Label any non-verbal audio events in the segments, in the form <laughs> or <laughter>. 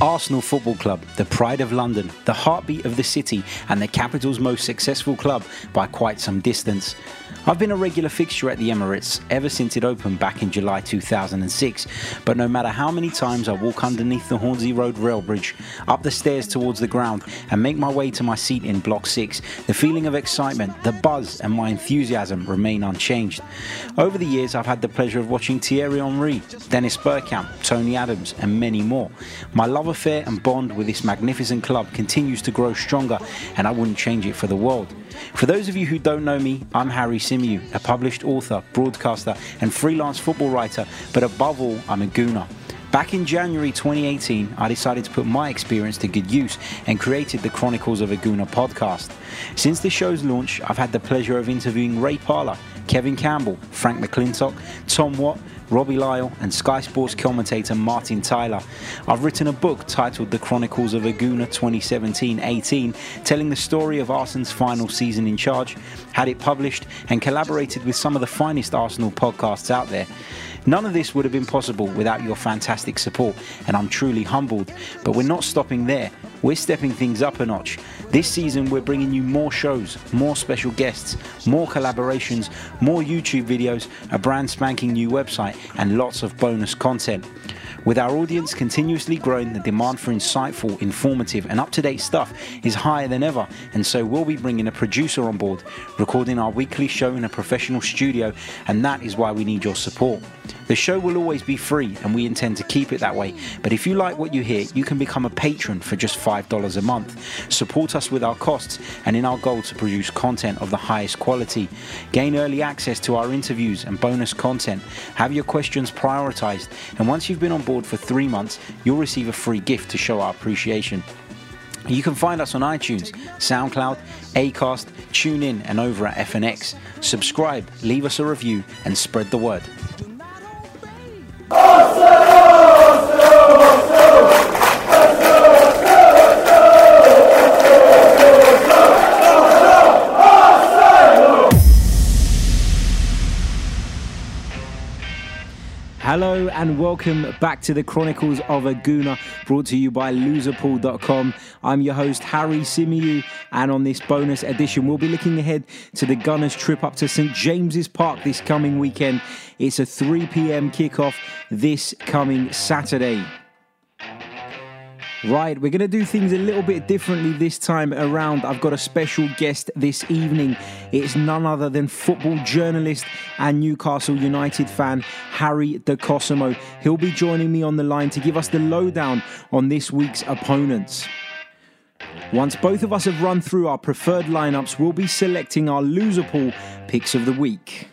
Arsenal Football Club, the pride of London, the heartbeat of the city, and the capital's most successful club by quite some distance. I've been a regular fixture at the Emirates ever since it opened back in July 2006, but no matter how many times I walk underneath the Hornsey Road rail bridge, up the stairs towards the ground, and make my way to my seat in Block 6, the feeling of excitement, the buzz, and my enthusiasm remain unchanged. Over the years, I've had the pleasure of watching Thierry Henry, Dennis Bergkamp, Tony Adams, and many more. My love affair and bond with this magnificent club continues to grow stronger, and I wouldn't change it for the world. For those of you who don't know me, I'm Harry Symeou, a published author, broadcaster, and freelance football writer, but above all, I'm a gooner. Back in January 2018, I decided to put my experience to good use and created the Chronicles of a Gooner podcast. Since the show's launch, I've had the pleasure of interviewing Ray Parlour, Kevin Campbell, Frank McLintock, Tom Watt, Robbie Lyle, and Sky Sports commentator Martin Tyler. I've written a book titled The Chronicles of a Gooner 2017 18, telling the story of Arsenal's final season in charge, had it published, and collaborated with some of the finest Arsenal podcasts out there. None of this would have been possible without your fantastic support, and I'm truly humbled. But we're not stopping there. We're stepping things up a notch. This season, we're bringing you more shows, more special guests, more collaborations, more YouTube videos, a brand spanking new website, and lots of bonus content. With our audience continuously growing, the demand for insightful, informative, and up to date stuff is higher than ever, and so we'll be bringing a producer on board, recording our weekly show in a professional studio, and that is why we need your support. The show will always be free, and we intend to keep it that way. But if you like what you hear, you can become a patron for just $5 a month. Support us with our costs and in our goal to produce content of the highest quality. Gain early access to our interviews and bonus content. Have your questions prioritized, and once you've been on board for three months, you'll receive a free gift to show our appreciation. You can find us on iTunes, SoundCloud, Acast, TuneIn, and over at FNX. Subscribe, leave us a review, and spread the word. Hello and welcome back to the Chronicles of a Gooner, brought to you by loserpool.com. I'm your host, Harry Symeou, and on this bonus edition, we'll be looking ahead to the Gunners' trip up to St James's Park this coming weekend. It's a 3 pm kickoff this coming Saturday. Right, we're going to do things a little bit differently this time around. I've got a special guest this evening. It's none other than football journalist and Newcastle United fan Harry De Cosemo. He'll be joining me on the line to give us the lowdown on this week's opponents. Once both of us have run through our preferred lineups, we'll be selecting our loser pool picks of the week.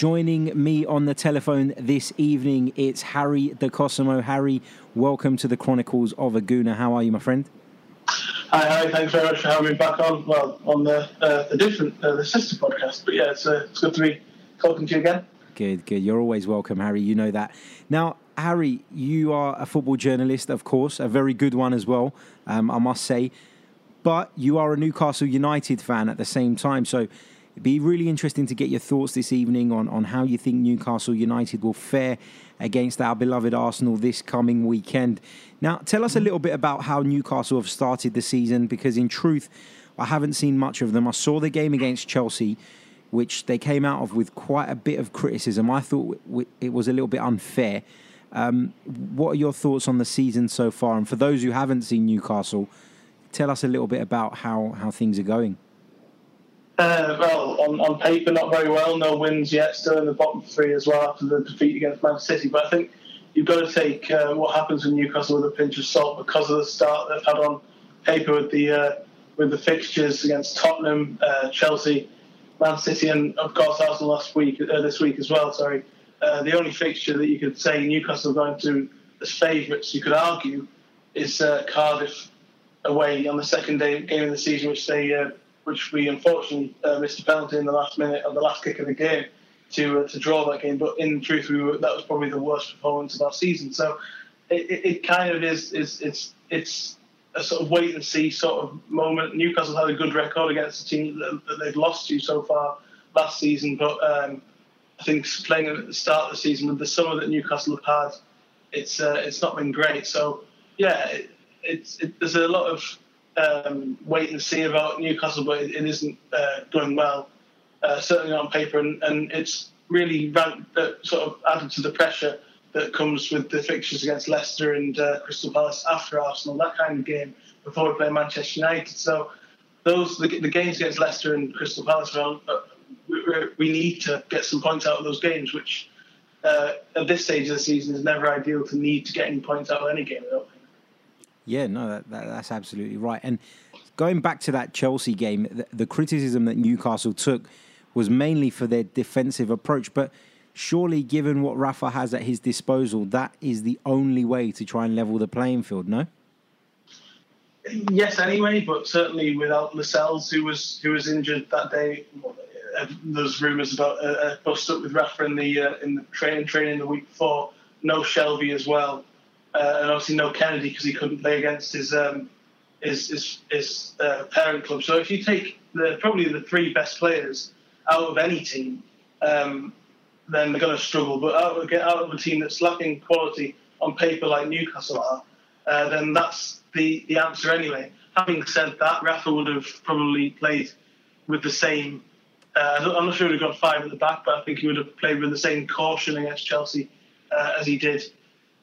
Joining me on the telephone this evening, it's Harry De Cosemo. Harry, welcome to the Chronicles of a Gooner. How are you, my friend? Hi, hi. Thanks very much for having me back on. Well, on the uh, the different uh, the sister podcast. But yeah, it's uh, it's good to be talking to you again. Good, good. You're always welcome, Harry. You know that. Now, Harry, you are a football journalist, of course, a very good one as well. Um, I must say, but you are a Newcastle United fan at the same time. So It'd be really interesting to get your thoughts this evening on, on how you think Newcastle United will fare against our beloved Arsenal this coming weekend. Now, tell us a little bit about how Newcastle have started the season, because in truth, I haven't seen much of them. I saw the game against Chelsea, which they came out of with quite a bit of criticism. I thought it was a little bit unfair. Um, what are your thoughts on the season so far? And for those who haven't seen Newcastle, tell us a little bit about how, how things are going. Uh, well, on, on paper, not very well. No wins yet. Still in the bottom three as well after the defeat against Man City. But I think you've got to take uh, what happens with Newcastle with a pinch of salt because of the start they've had on paper with the uh, with the fixtures against Tottenham, uh, Chelsea, Man City, and of course Arsenal last week, uh, this week as well. Sorry, uh, the only fixture that you could say Newcastle are going to as favourites, you could argue, is Cardiff away on the second day game of the season, which they which we unfortunately uh, missed a penalty in the last minute of the last kick of the game to uh, to draw that game. But in truth, we were, that was probably the worst performance of our season. So it, it, it kind of is is it's it's a sort of wait and see sort of moment. Newcastle had a good record against the team that they've lost to so far last season, but um, I think playing at the start of the season with the summer that Newcastle have had, it's uh, it's not been great. So yeah, it, it's it, there's a lot of um, wait and see about Newcastle, but it, it isn't uh, going well. Uh, certainly on paper, and, and it's really uh, sort of added to the pressure that comes with the fixtures against Leicester and uh, Crystal Palace after Arsenal, that kind of game before we play Manchester United. So those the, the games against Leicester and Crystal Palace, well, uh, we, we, need to get some points out of those games, which uh, at this stage of the season is never ideal to need to get any points out of any game. Yeah, no, that, that, that's absolutely right. And going back to that Chelsea game, the, the criticism that Newcastle took was mainly for their defensive approach, but surely given what Rafa has at his disposal, that is the only way to try and level the playing field, no? Yes, anyway, but certainly without Lascelles, who was who was injured that day. Uh, there's rumours about a, bust up with Rafa in the uh, in the training training the week before. No Shelvey as well, uh, and obviously no Kennedy because he couldn't play against his um, his his, his uh, parent club. So if you take the probably the three best players out of any team, um, then they're going to struggle. But out of, get out of a team that's lacking quality on paper like Newcastle are, uh, then that's the, the answer anyway. Having said that, Rafa would have probably played with the same. Uh, I'm not sure he would have got five at the back, but I think he would have played with the same caution against Chelsea uh, as he did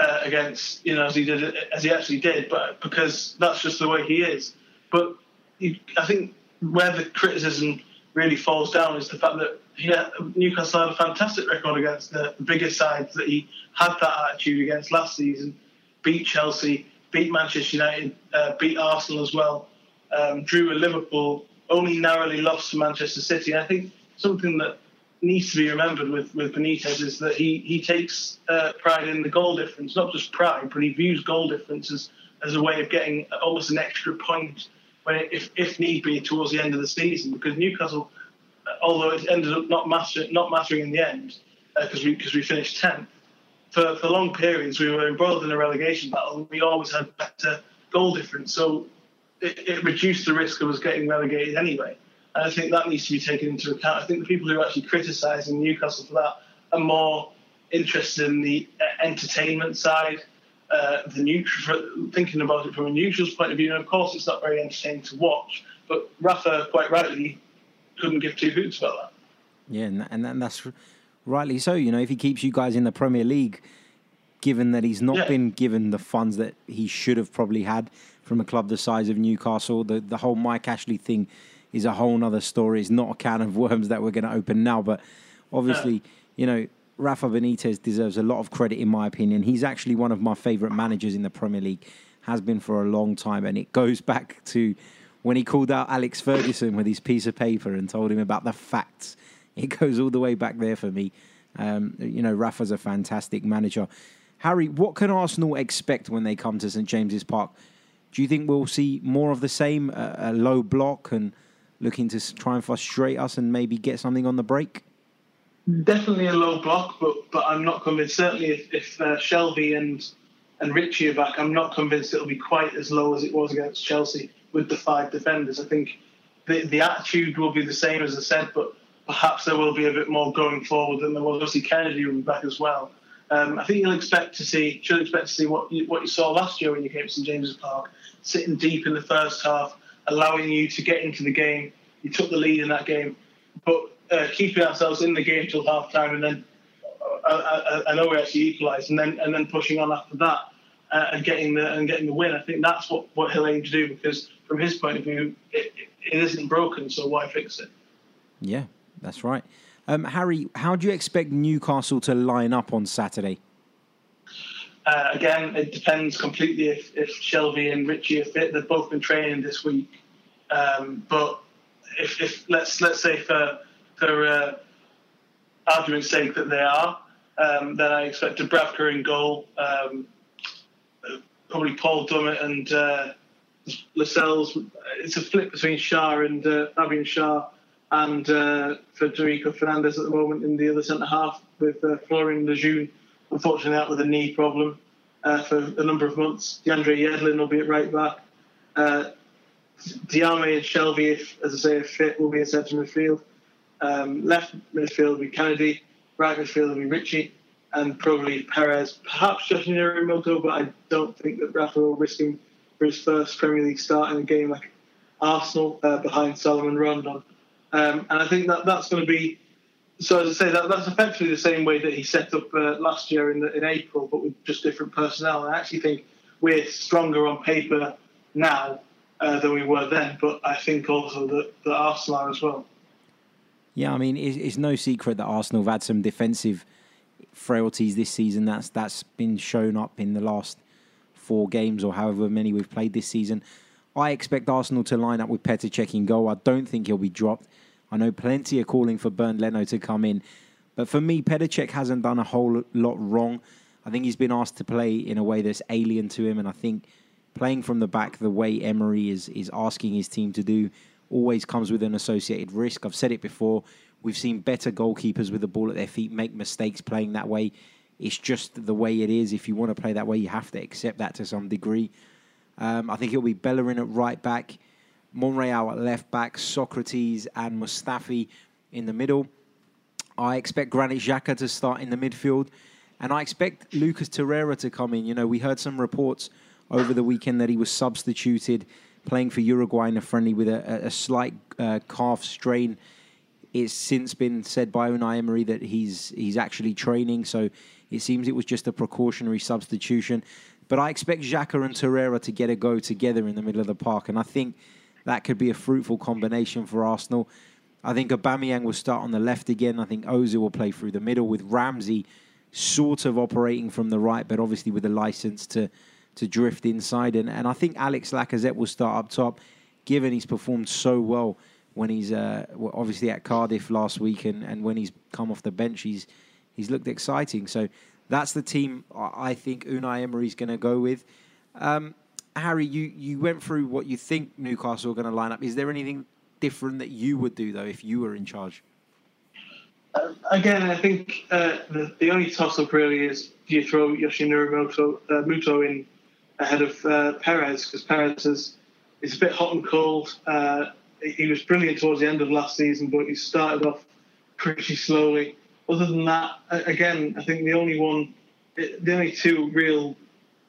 uh, against, you know, as he did as he actually did. But because that's just the way he is. But he, I think where the criticism really falls down is the fact that yeah, Newcastle had a fantastic record against the, biggest sides that he had that attitude against last season. Beat Chelsea, beat Manchester United, uh, beat Arsenal as well. Um, drew with Liverpool, only narrowly lost to Manchester City. I think something that needs to be remembered with, with Benitez is that he he takes uh, pride in the goal difference, not just pride, but he views goal difference as, as a way of getting almost an extra point when it, if if need be towards the end of the season. Because Newcastle, uh, although it ended up not mattering not mattering in the end because uh, we because we finished tenth, for, for long periods we were embroiled in a relegation battle and we always had better goal difference. So it, it, reduced the risk of us getting relegated anyway. And I think that needs to be taken into account. I think the people who are actually criticising Newcastle for that are more interested in the entertainment side, uh, the neutral, thinking about it from a neutral's point of view. And of course, it's not very entertaining to watch. But Rafa, quite rightly, couldn't give two hoots about that. Yeah, and, and that's rightly so. You know, if he keeps you guys in the Premier League, given that he's not yeah. been given the funds that he should have probably had from a club the size of Newcastle, the the whole Mike Ashley thing is a whole other story. It's not a can of worms that we're going to open now, but obviously, you know. Rafa Benitez deserves a lot of credit, in my opinion. He's actually one of my favourite managers in the Premier League, has been for a long time, and it goes back to when he called out Alex Ferguson with his piece of paper and told him about the facts it goes all the way back there for me. Um, you know, Rafa's a fantastic manager. Harry, what can Arsenal expect when they come to St James's Park? Do you think we'll see more of the same, a, a low block and looking to try and frustrate us and maybe get something on the break? Definitely a low block, but but I'm not convinced. Certainly, if, if uh, Shelvey and and Ritchie are back, I'm not convinced it'll be quite as low as it was against Chelsea with the five defenders. I think the the attitude will be the same as I said, but perhaps there will be a bit more going forward than there was. Obviously, Kennedy will be back as well. Um, I think you'll expect to see, should expect to see what you, what you saw last year when you came to St James's Park, sitting deep in the first half, allowing you to get into the game. You took the lead in that game, but uh, keeping ourselves in the game till half time, and then uh, I, I, know we actually equalised, and then and then pushing on after that uh, and getting the and getting the win. I think that's what, what he'll aim to do because from his point of view, it, it isn't broken, so why fix it? Yeah, that's right. Um, Harry, how do you expect Newcastle to line up on Saturday? Uh, again, it depends completely if, if Shelvey and Ritchie are fit. They've both been training this week, um, but if, if, let's let's say for for uh, argument's sake that they are, um, then I expect Dubravka in goal, um, probably Paul Dummett and uh, Lascelles. It's a flip between Schär and uh, Fabian Schär and uh, Federico Fernandez at the moment in the other centre half with uh, Florian Lejeune, unfortunately out with a knee problem uh, for a number of months. DeAndre Yedlin will be at right back. Diame and Shelvey, as I say, if fit, will be in centre midfield. Um, left midfield will be Kennedy. right midfield will be Ritchie and probably Perez, perhaps Yoshinori Muto, but I don't think that Rafa will risk him for his first Premier League start in a game like Arsenal uh, behind Salomon Rondon. Um, and I think that that's going to be, so as I say, that, that's effectively the same way that he set up uh, last year in, the, in April, but with just different personnel. And I actually think we're stronger on paper now uh, than we were then, but I think also that, that Arsenal as well. Yeah, I mean, it's, it's no secret that Arsenal have had some defensive frailties this season. That's that's been shown up in the last four games or however many we've played this season. I expect Arsenal to line up with Petr Cech in goal. I don't think he'll be dropped. I know plenty are calling for Bernd Leno to come in. But for me, Petr Cech hasn't done a whole lot wrong. I think he's been asked to play in a way that's alien to him. And I think playing from the back the way Emery is, is asking his team to do always comes with an associated risk. I've said it before. We've seen better goalkeepers with the ball at their feet make mistakes playing that way. It's just the way it is. If you want to play that way, you have to accept that to some degree. Um, I think it'll be Bellerin at right back, Monreal at left back, Sokratis and Mustafi in the middle. I expect Granit Xhaka to start in the midfield. And I expect Lucas Torreira to come in. You know, we heard some reports over the weekend that he was substituted playing for Uruguay in a friendly with a, a slight uh, calf strain. It's since been said by Unai Emery that he's he's actually training, so it seems it was just a precautionary substitution. But I expect Xhaka and Torreira to get a go together in the middle of the park, and I think that could be a fruitful combination for Arsenal. I think Aubameyang will start on the left again. I think Ozil will play through the middle with Ramsey sort of operating from the right, but obviously with a license to to drift inside. And, and I think Alex Lacazette will start up top, given he's performed so well when he's uh, obviously at Cardiff last week, and, and when he's come off the bench, he's he's looked exciting. So that's the team I think Unai Emery is going to go with. Um, Harry, you, you went through what you think Newcastle are going to line up. Is there anything different that you would do, though, if you were in charge? Uh, again, I think uh, the, the only toss up really is do you throw Yoshinori Muto, uh, Muto in ahead of uh, Perez because Perez is, is a bit hot and cold. Uh, he was brilliant towards the end of last season, but he started off pretty slowly other than that, again, I think the only one, the only two real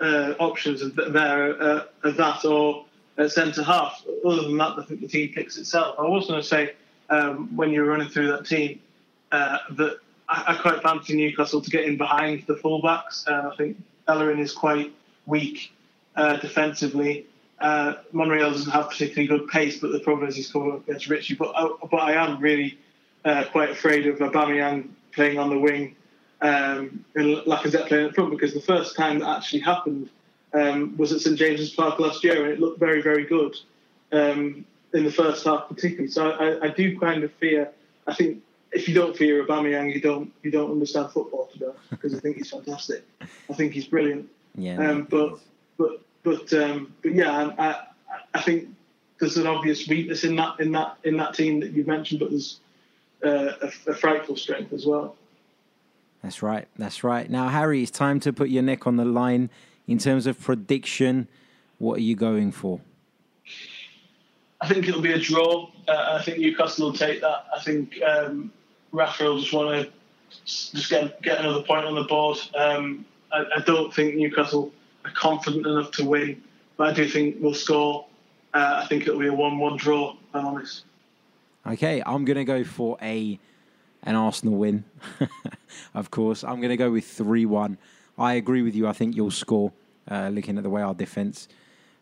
uh, options there uh, are that or at centre half. Other than that, I think the team picks itself. I was going to say um, when you were running through that team uh, that I, I, quite fancy Newcastle to get in behind the fullbacks. Uh, I think Bellerin is quite weak uh, defensively. Uh, Monreal doesn't have particularly good pace, but the problem is he's coming up against Ritchie. But I, but I am really quite afraid of Aubameyang playing on the wing um, and Lacazette playing up front because the first time that actually happened um, was at St James's Park last year and it looked very, very good um, in the first half particularly. So I, I, do kind of fear. I think if you don't fear Aubameyang, you don't you don't understand football today because I think he's fantastic. I think he's brilliant. Yeah. Um, but but but um, but yeah, I, I think there's an obvious weakness in that in that in that team that you've mentioned, but there's uh, a, a frightful strength as well. That's right. That's right. Now, Harry, it's time to put your neck on the line in terms of prediction. What are you going for? I think it'll be a draw. Uh, I think Newcastle will take that. I think um, Rafa will just want to just get get another point on the board. Um, I, I, don't think Newcastle are confident enough to win, but I do think we'll score. Uh, I think it'll be a one-one draw. I'm honest. Okay, I'm going to go for a an Arsenal win. <laughs> of course, I'm going to go with 3 1. I agree with you. I think you'll score, uh, looking at the way our defence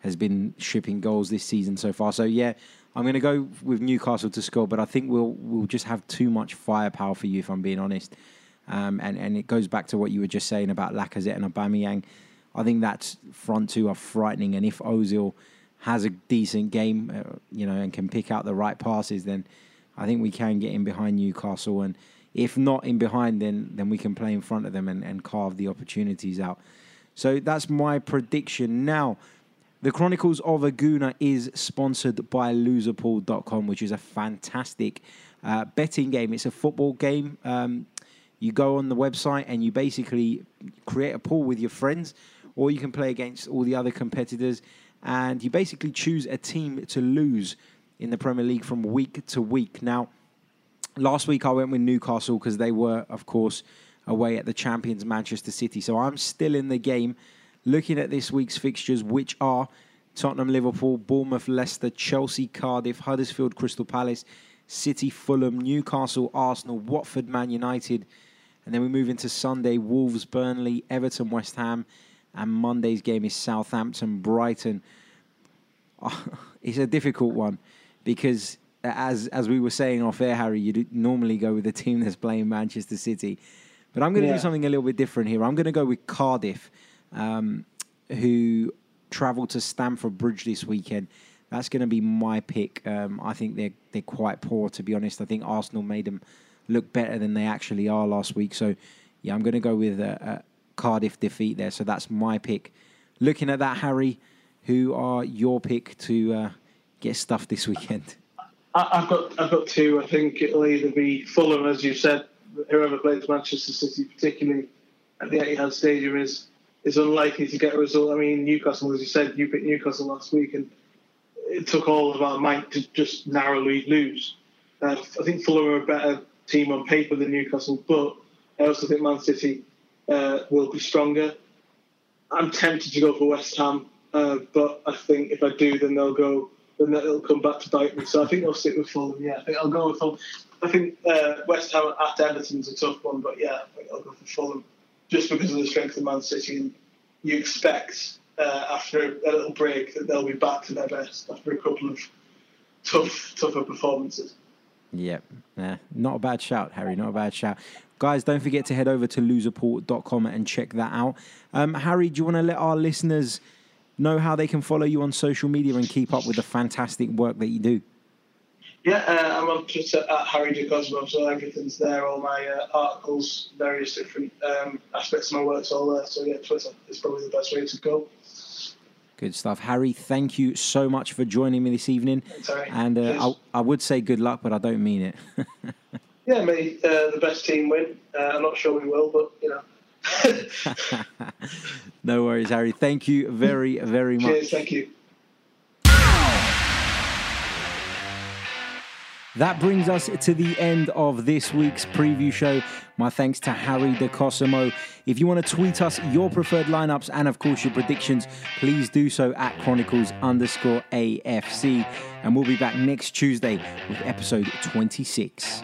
has been shipping goals this season so far. So, yeah, I'm going to go with Newcastle to score, but I think we'll we'll just have too much firepower for you, if I'm being honest. Um, and, and it goes back to what you were just saying about Lacazette and Aubameyang. I think that front two are frightening. And if Ozil has a decent game, uh, you know, and can pick out the right passes, then I think we can get in behind Newcastle. And if not in behind, then then we can play in front of them and, and carve the opportunities out. So that's my prediction. Now, the Chronicles of a Gooner is sponsored by loserpool.com, which is a fantastic uh, betting game. It's a football game. Um, you go on the website and you basically create a pool with your friends, or you can play against all the other competitors and you basically choose a team to lose in the Premier League from week to week. Now, last week I went with Newcastle because they were, of course, away at the champions Manchester City. So I'm still in the game. Looking at this week's fixtures, which are Tottenham, Liverpool, Bournemouth, Leicester, Chelsea, Cardiff, Huddersfield, Crystal Palace, City, Fulham, Newcastle, Arsenal, Watford, Man United. And then we move into Sunday, Wolves, Burnley, Everton, West Ham. And Monday's game is Southampton, Brighton. <laughs> it's a difficult one because as as we were saying off air, Harry, you normally go with the team that's playing Manchester City, but I'm going to yeah. do something a little bit different here. I'm going to go with Cardiff, um, who travel to Stamford Bridge this weekend. That's going to be my pick. Um, I think they're they're quite poor, to be honest. I think Arsenal made them look better than they actually are last week. So, yeah, I'm going to go with a Cardiff defeat there. So that's my pick. Looking at that, Harry, who are your pick to uh, get stuffed this weekend? I've got I've got two. I think it'll either be Fulham, as you said, whoever plays Manchester City, particularly at the Etihad Stadium, is is unlikely to get a result. I mean, Newcastle, as you said, you picked Newcastle last week, and it took all of our might to just narrowly lose. Uh, I think Fulham are a better team on paper than Newcastle, but I also think Man City uh, will be stronger. I'm tempted to go for West Ham, uh, but I think if I do, then they'll go. Then it'll come back to bite me. So I think I'll stick with Fulham. Yeah, I think I'll go with Fulham. I think uh, West Ham at Everton's a tough one, but yeah, I think I'll go for Fulham just because of the strength of Man City. And you expect uh, after a little break that they'll be back to their best after a couple of tough, tougher performances. Yep. Yeah. Not a bad shout, Harry. Not a bad shout. Guys, don't forget to head over to loserpool.com and check that out. Um, Harry, do you want to let our listeners know how they can follow you on social media and keep up with the fantastic work that you do? Yeah, uh, I'm on Twitter at Harry DeCosemo, so everything's there. All my uh, articles, various different um, aspects of my work's all there. So yeah, Twitter is probably the best way to go. Good stuff, Harry. Thank you so much for joining me this evening. Sorry. And uh, I, I, would say good luck, but I don't mean it. <laughs> yeah, mate, uh, the best team win. Uh, I'm not sure we will, but you know. <laughs> no worries, Harry. Thank you very, very much. Cheers. Thank you. That brings us to the end of this week's preview show. My thanks to Harry DeCosemo. If you want to tweet us your preferred lineups and, of course, your predictions, please do so at Chronicles underscore AFC. And we'll be back next Tuesday with episode 26.